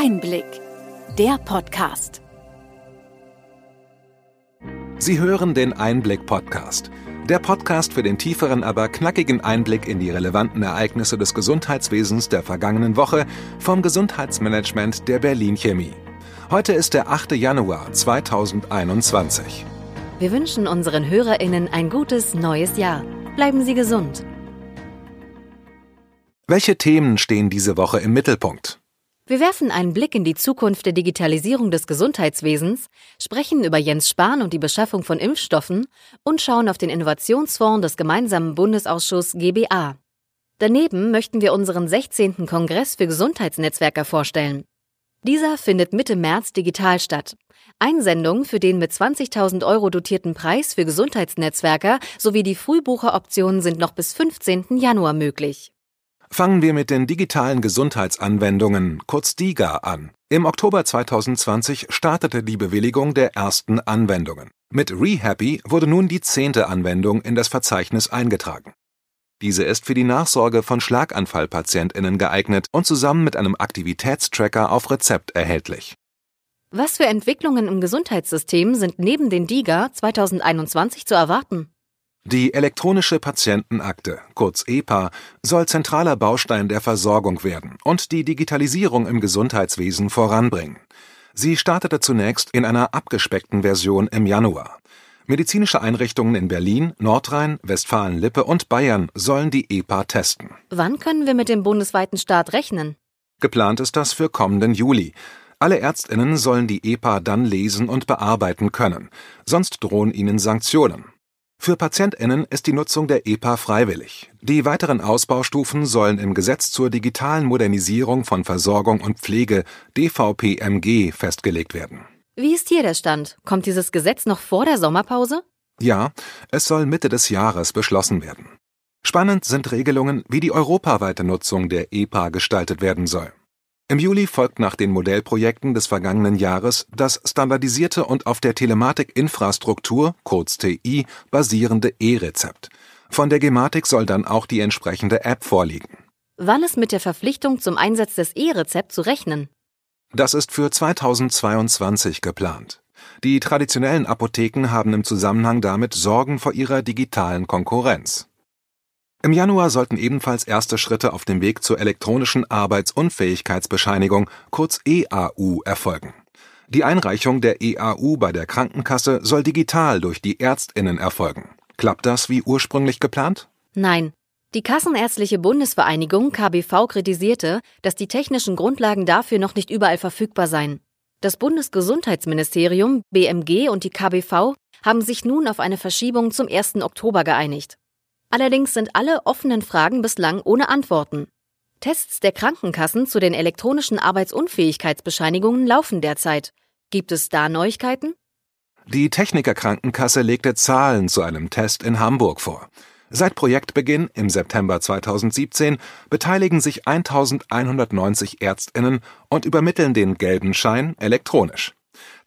Einblick, der Podcast. Sie hören den Einblick-Podcast. Der Podcast für den tieferen, aber knackigen Einblick in die relevanten Ereignisse des Gesundheitswesens der vergangenen Woche vom Gesundheitsmanagement der Berlin Chemie. Heute ist der 8. Januar 2021. Wir wünschen unseren HörerInnen ein gutes neues Jahr. Bleiben Sie gesund. Welche Themen stehen diese Woche im Mittelpunkt? Wir werfen einen Blick in die Zukunft der Digitalisierung des Gesundheitswesens, sprechen über Jens Spahn und die Beschaffung von Impfstoffen und schauen auf den Innovationsfonds des gemeinsamen Bundesausschusses GBA. Daneben möchten wir unseren 16. Kongress für Gesundheitsnetzwerker vorstellen. Dieser findet Mitte März digital statt. Einsendungen für den mit 20.000 Euro dotierten Preis für Gesundheitsnetzwerker sowie die Frühbucheroptionen sind noch bis 15. Januar möglich. Fangen wir mit den digitalen Gesundheitsanwendungen, kurz DIGA, an. Im Oktober 2020 startete die Bewilligung der ersten Anwendungen. Mit ReHappy wurde nun die zehnte Anwendung in das Verzeichnis eingetragen. Diese ist für die Nachsorge von Schlaganfallpatientinnen geeignet und zusammen mit einem Aktivitätstracker auf Rezept erhältlich. Was für Entwicklungen im Gesundheitssystem sind neben den DIGA 2021 zu erwarten? Die elektronische Patientenakte, kurz EPA, soll zentraler Baustein der Versorgung werden und die Digitalisierung im Gesundheitswesen voranbringen. Sie startete zunächst in einer abgespeckten Version im Januar. Medizinische Einrichtungen in Berlin, Nordrhein, Westfalen-Lippe und Bayern sollen die EPA testen. Wann können wir mit dem bundesweiten Start rechnen? Geplant ist das für kommenden Juli. Alle Ärztinnen sollen die EPA dann lesen und bearbeiten können, sonst drohen ihnen Sanktionen. Für PatientInnen ist die Nutzung der EPA freiwillig. Die weiteren Ausbaustufen sollen im Gesetz zur digitalen Modernisierung von Versorgung und Pflege DVPMG festgelegt werden. Wie ist hier der Stand? Kommt dieses Gesetz noch vor der Sommerpause? Ja, es soll Mitte des Jahres beschlossen werden. Spannend sind Regelungen, wie die europaweite Nutzung der EPA gestaltet werden soll. Im Juli folgt nach den Modellprojekten des vergangenen Jahres das standardisierte und auf der Telematikinfrastruktur kurz (TI) basierende E-Rezept. Von der Gematik soll dann auch die entsprechende App vorliegen. Wann ist mit der Verpflichtung zum Einsatz des E-Rezept zu rechnen? Das ist für 2022 geplant. Die traditionellen Apotheken haben im Zusammenhang damit Sorgen vor ihrer digitalen Konkurrenz. Im Januar sollten ebenfalls erste Schritte auf dem Weg zur elektronischen Arbeitsunfähigkeitsbescheinigung kurz EAU erfolgen. Die Einreichung der EAU bei der Krankenkasse soll digital durch die Ärztinnen erfolgen. Klappt das wie ursprünglich geplant? Nein. Die Kassenärztliche Bundesvereinigung KBV kritisierte, dass die technischen Grundlagen dafür noch nicht überall verfügbar seien. Das Bundesgesundheitsministerium, BMG und die KBV haben sich nun auf eine Verschiebung zum 1. Oktober geeinigt. Allerdings sind alle offenen Fragen bislang ohne Antworten. Tests der Krankenkassen zu den elektronischen Arbeitsunfähigkeitsbescheinigungen laufen derzeit. Gibt es da Neuigkeiten? Die Techniker Krankenkasse legte Zahlen zu einem Test in Hamburg vor. Seit Projektbeginn im September 2017 beteiligen sich 1190 Ärztinnen und übermitteln den gelben Schein elektronisch.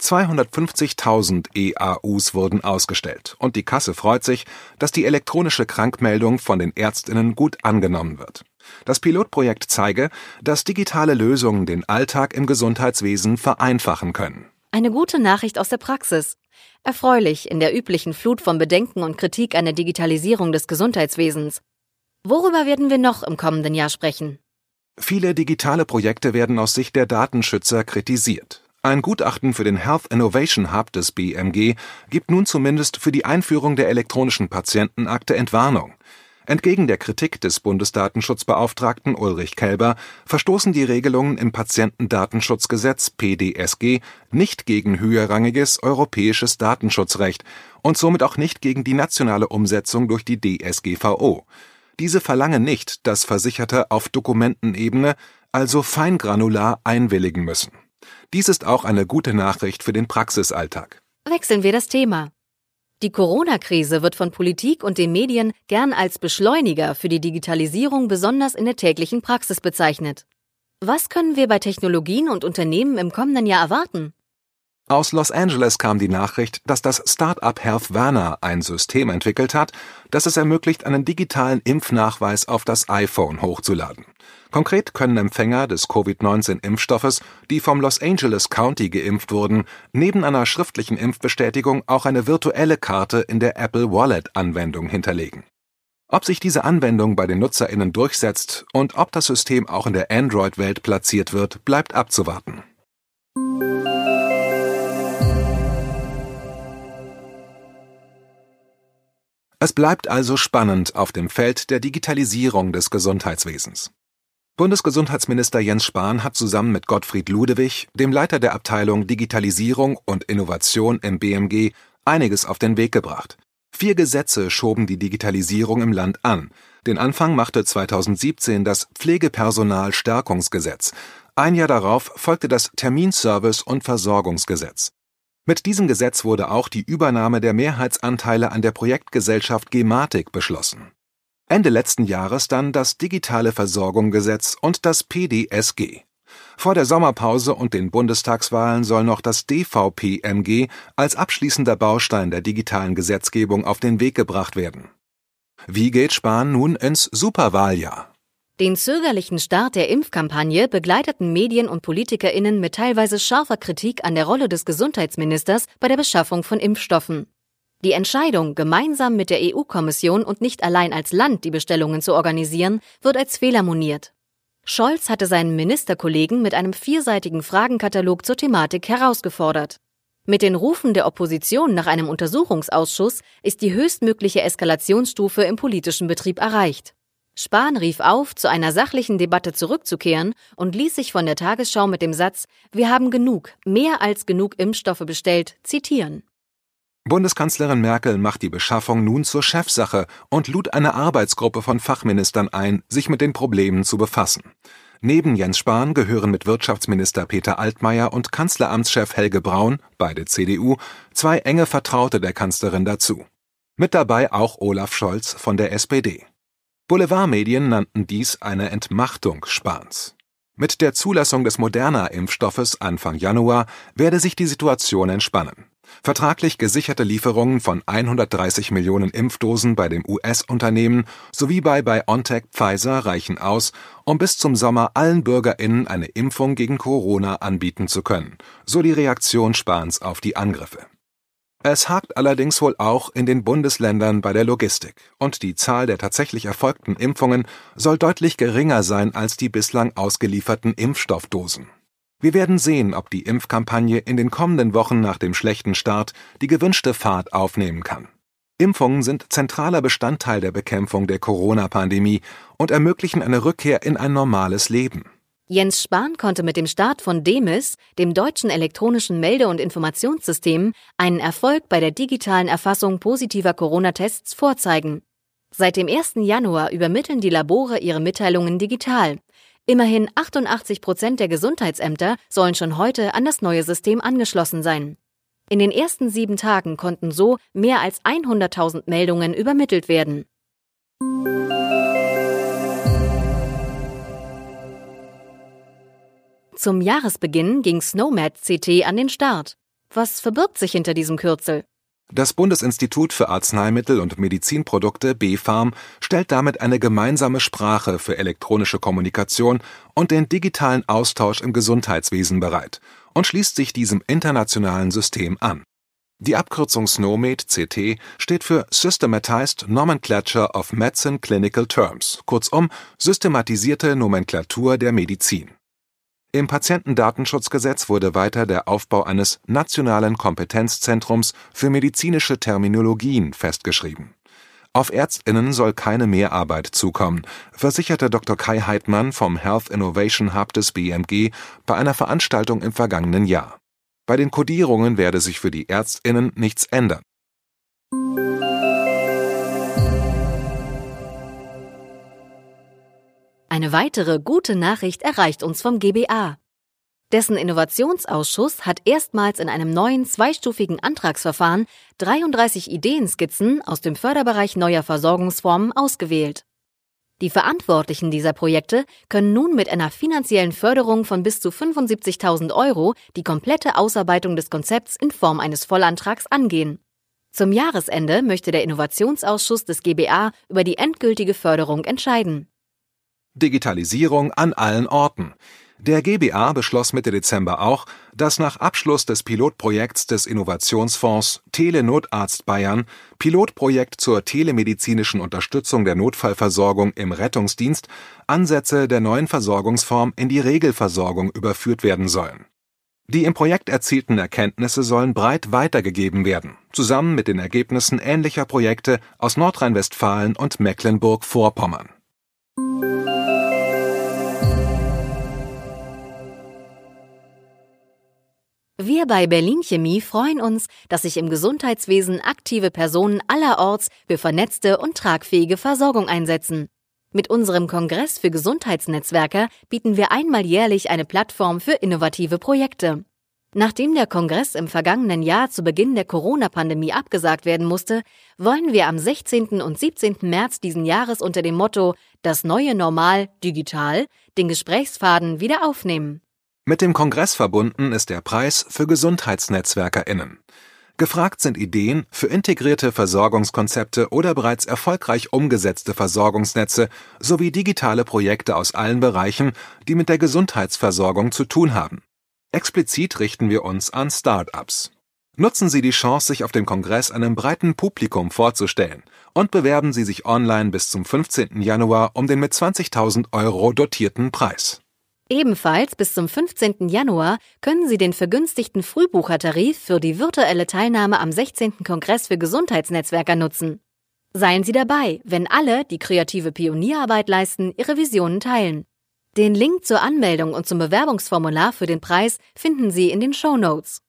250.000 EAUs wurden ausgestellt und die Kasse freut sich, dass die elektronische Krankmeldung von den Ärztinnen gut angenommen wird. Das Pilotprojekt zeige, dass digitale Lösungen den Alltag im Gesundheitswesen vereinfachen können. Eine gute Nachricht aus der Praxis. Erfreulich in der üblichen Flut von Bedenken und Kritik an der Digitalisierung des Gesundheitswesens. Worüber werden wir noch im kommenden Jahr sprechen? Viele digitale Projekte werden aus Sicht der Datenschützer kritisiert. Ein Gutachten für den Health Innovation Hub des BMG gibt nun zumindest für die Einführung der elektronischen Patientenakte Entwarnung. Entgegen der Kritik des Bundesdatenschutzbeauftragten Ulrich Kelber verstoßen die Regelungen im Patientendatenschutzgesetz PDSG nicht gegen höherrangiges europäisches Datenschutzrecht und somit auch nicht gegen die nationale Umsetzung durch die DSGVO. Diese verlangen nicht, dass Versicherte auf Dokumentenebene, also feingranular, einwilligen müssen. Dies ist auch eine gute Nachricht für den Praxisalltag. Wechseln wir das Thema. Die Corona-Krise wird von Politik und den Medien gern als Beschleuniger für die Digitalisierung besonders in der täglichen Praxis bezeichnet. Was können wir bei Technologien und Unternehmen im kommenden Jahr erwarten? Aus Los Angeles kam die Nachricht, dass das Start-up Health Werner ein System entwickelt hat, das es ermöglicht, einen digitalen Impfnachweis auf das iPhone hochzuladen. Konkret können Empfänger des Covid-19-Impfstoffes, die vom Los Angeles County geimpft wurden, neben einer schriftlichen Impfbestätigung auch eine virtuelle Karte in der Apple Wallet-Anwendung hinterlegen. Ob sich diese Anwendung bei den NutzerInnen durchsetzt und ob das System auch in der Android-Welt platziert wird, bleibt abzuwarten. Es bleibt also spannend auf dem Feld der Digitalisierung des Gesundheitswesens. Bundesgesundheitsminister Jens Spahn hat zusammen mit Gottfried Ludewig, dem Leiter der Abteilung Digitalisierung und Innovation im BMG, einiges auf den Weg gebracht. Vier Gesetze schoben die Digitalisierung im Land an. Den Anfang machte 2017 das Pflegepersonalstärkungsgesetz. Ein Jahr darauf folgte das Terminservice- und Versorgungsgesetz. Mit diesem Gesetz wurde auch die Übernahme der Mehrheitsanteile an der Projektgesellschaft Gematik beschlossen. Ende letzten Jahres dann das Digitale Versorgungsgesetz und das PDSG. Vor der Sommerpause und den Bundestagswahlen soll noch das DVPMG als abschließender Baustein der digitalen Gesetzgebung auf den Weg gebracht werden. Wie geht Spahn nun ins Superwahljahr? Den zögerlichen Start der Impfkampagne begleiteten Medien und PolitikerInnen mit teilweise scharfer Kritik an der Rolle des Gesundheitsministers bei der Beschaffung von Impfstoffen. Die Entscheidung, gemeinsam mit der EU-Kommission und nicht allein als Land die Bestellungen zu organisieren, wird als Fehler moniert. Scholz hatte seinen Ministerkollegen mit einem vierseitigen Fragenkatalog zur Thematik herausgefordert. Mit den Rufen der Opposition nach einem Untersuchungsausschuss ist die höchstmögliche Eskalationsstufe im politischen Betrieb erreicht. Spahn rief auf, zu einer sachlichen Debatte zurückzukehren und ließ sich von der Tagesschau mit dem Satz Wir haben genug, mehr als genug Impfstoffe bestellt, zitieren. Bundeskanzlerin Merkel macht die Beschaffung nun zur Chefsache und lud eine Arbeitsgruppe von Fachministern ein, sich mit den Problemen zu befassen. Neben Jens Spahn gehören mit Wirtschaftsminister Peter Altmaier und Kanzleramtschef Helge Braun, beide CDU, zwei enge Vertraute der Kanzlerin dazu. Mit dabei auch Olaf Scholz von der SPD. Boulevardmedien nannten dies eine Entmachtung Spahns. Mit der Zulassung des Moderna-Impfstoffes Anfang Januar werde sich die Situation entspannen. Vertraglich gesicherte Lieferungen von 130 Millionen Impfdosen bei dem US-Unternehmen sowie bei BioNTech Pfizer reichen aus, um bis zum Sommer allen BürgerInnen eine Impfung gegen Corona anbieten zu können, so die Reaktion Spahns auf die Angriffe. Es hakt allerdings wohl auch in den Bundesländern bei der Logistik, und die Zahl der tatsächlich erfolgten Impfungen soll deutlich geringer sein als die bislang ausgelieferten Impfstoffdosen. Wir werden sehen, ob die Impfkampagne in den kommenden Wochen nach dem schlechten Start die gewünschte Fahrt aufnehmen kann. Impfungen sind zentraler Bestandteil der Bekämpfung der Corona-Pandemie und ermöglichen eine Rückkehr in ein normales Leben. Jens Spahn konnte mit dem Start von DEMIS, dem deutschen elektronischen Melde- und Informationssystem, einen Erfolg bei der digitalen Erfassung positiver Corona-Tests vorzeigen. Seit dem 1. Januar übermitteln die Labore ihre Mitteilungen digital. Immerhin 88 Prozent der Gesundheitsämter sollen schon heute an das neue System angeschlossen sein. In den ersten sieben Tagen konnten so mehr als 100.000 Meldungen übermittelt werden. Zum Jahresbeginn ging SNOMED CT an den Start. Was verbirgt sich hinter diesem Kürzel? Das Bundesinstitut für Arzneimittel und Medizinprodukte BfArM stellt damit eine gemeinsame Sprache für elektronische Kommunikation und den digitalen Austausch im Gesundheitswesen bereit und schließt sich diesem internationalen System an. Die Abkürzung SNOMED CT steht für Systematized Nomenclature of Medicine Clinical Terms, kurzum systematisierte Nomenklatur der Medizin. Im Patientendatenschutzgesetz wurde weiter der Aufbau eines Nationalen Kompetenzzentrums für medizinische Terminologien festgeschrieben. Auf Ärztinnen soll keine Mehrarbeit zukommen, versicherte Dr. Kai Heidmann vom Health Innovation Hub des BMG bei einer Veranstaltung im vergangenen Jahr. Bei den Kodierungen werde sich für die Ärztinnen nichts ändern. Eine weitere gute Nachricht erreicht uns vom GBA. Dessen Innovationsausschuss hat erstmals in einem neuen zweistufigen Antragsverfahren 33 Ideenskizzen aus dem Förderbereich neuer Versorgungsformen ausgewählt. Die Verantwortlichen dieser Projekte können nun mit einer finanziellen Förderung von bis zu 75.000 Euro die komplette Ausarbeitung des Konzepts in Form eines Vollantrags angehen. Zum Jahresende möchte der Innovationsausschuss des GBA über die endgültige Förderung entscheiden. Digitalisierung an allen Orten. Der GBA beschloss Mitte Dezember auch, dass nach Abschluss des Pilotprojekts des Innovationsfonds Telenotarzt Bayern Pilotprojekt zur telemedizinischen Unterstützung der Notfallversorgung im Rettungsdienst Ansätze der neuen Versorgungsform in die Regelversorgung überführt werden sollen. Die im Projekt erzielten Erkenntnisse sollen breit weitergegeben werden, zusammen mit den Ergebnissen ähnlicher Projekte aus Nordrhein-Westfalen und Mecklenburg-Vorpommern. Wir bei Berlin Chemie freuen uns, dass sich im Gesundheitswesen aktive Personen allerorts für vernetzte und tragfähige Versorgung einsetzen. Mit unserem Kongress für Gesundheitsnetzwerker bieten wir einmal jährlich eine Plattform für innovative Projekte. Nachdem der Kongress im vergangenen Jahr zu Beginn der Corona-Pandemie abgesagt werden musste, wollen wir am 16. und 17. März diesen Jahres unter dem Motto Das neue Normal digital den Gesprächsfaden wieder aufnehmen. Mit dem Kongress verbunden ist der Preis für GesundheitsnetzwerkerInnen. Gefragt sind Ideen für integrierte Versorgungskonzepte oder bereits erfolgreich umgesetzte Versorgungsnetze sowie digitale Projekte aus allen Bereichen, die mit der Gesundheitsversorgung zu tun haben. Explizit richten wir uns an Start-ups. Nutzen Sie die Chance, sich auf dem Kongress einem breiten Publikum vorzustellen und bewerben Sie sich online bis zum 15. Januar um den mit 20.000 Euro dotierten Preis. Ebenfalls bis zum 15. Januar können Sie den vergünstigten Frühbuchertarif für die virtuelle Teilnahme am 16. Kongress für Gesundheitsnetzwerker nutzen. Seien Sie dabei, wenn alle, die kreative Pionierarbeit leisten, ihre Visionen teilen. Den Link zur Anmeldung und zum Bewerbungsformular für den Preis finden Sie in den Show Notes.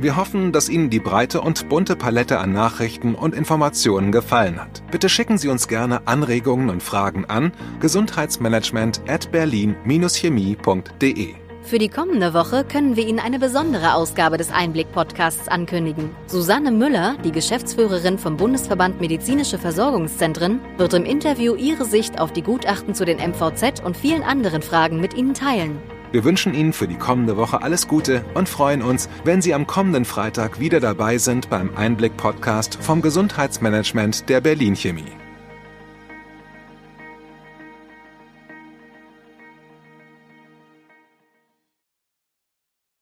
Wir hoffen, dass Ihnen die breite und bunte Palette an Nachrichten und Informationen gefallen hat. Bitte schicken Sie uns gerne Anregungen und Fragen an gesundheitsmanagement at berlin-chemie.de. Für die kommende Woche können wir Ihnen eine besondere Ausgabe des Einblick-Podcasts ankündigen. Susanne Müller, die Geschäftsführerin vom Bundesverband Medizinische Versorgungszentren, wird im Interview ihre Sicht auf die Gutachten zu den MVZ und vielen anderen Fragen mit Ihnen teilen. Wir wünschen Ihnen für die kommende Woche alles Gute und freuen uns, wenn Sie am kommenden Freitag wieder dabei sind beim Einblick-Podcast vom Gesundheitsmanagement der Berlin Chemie.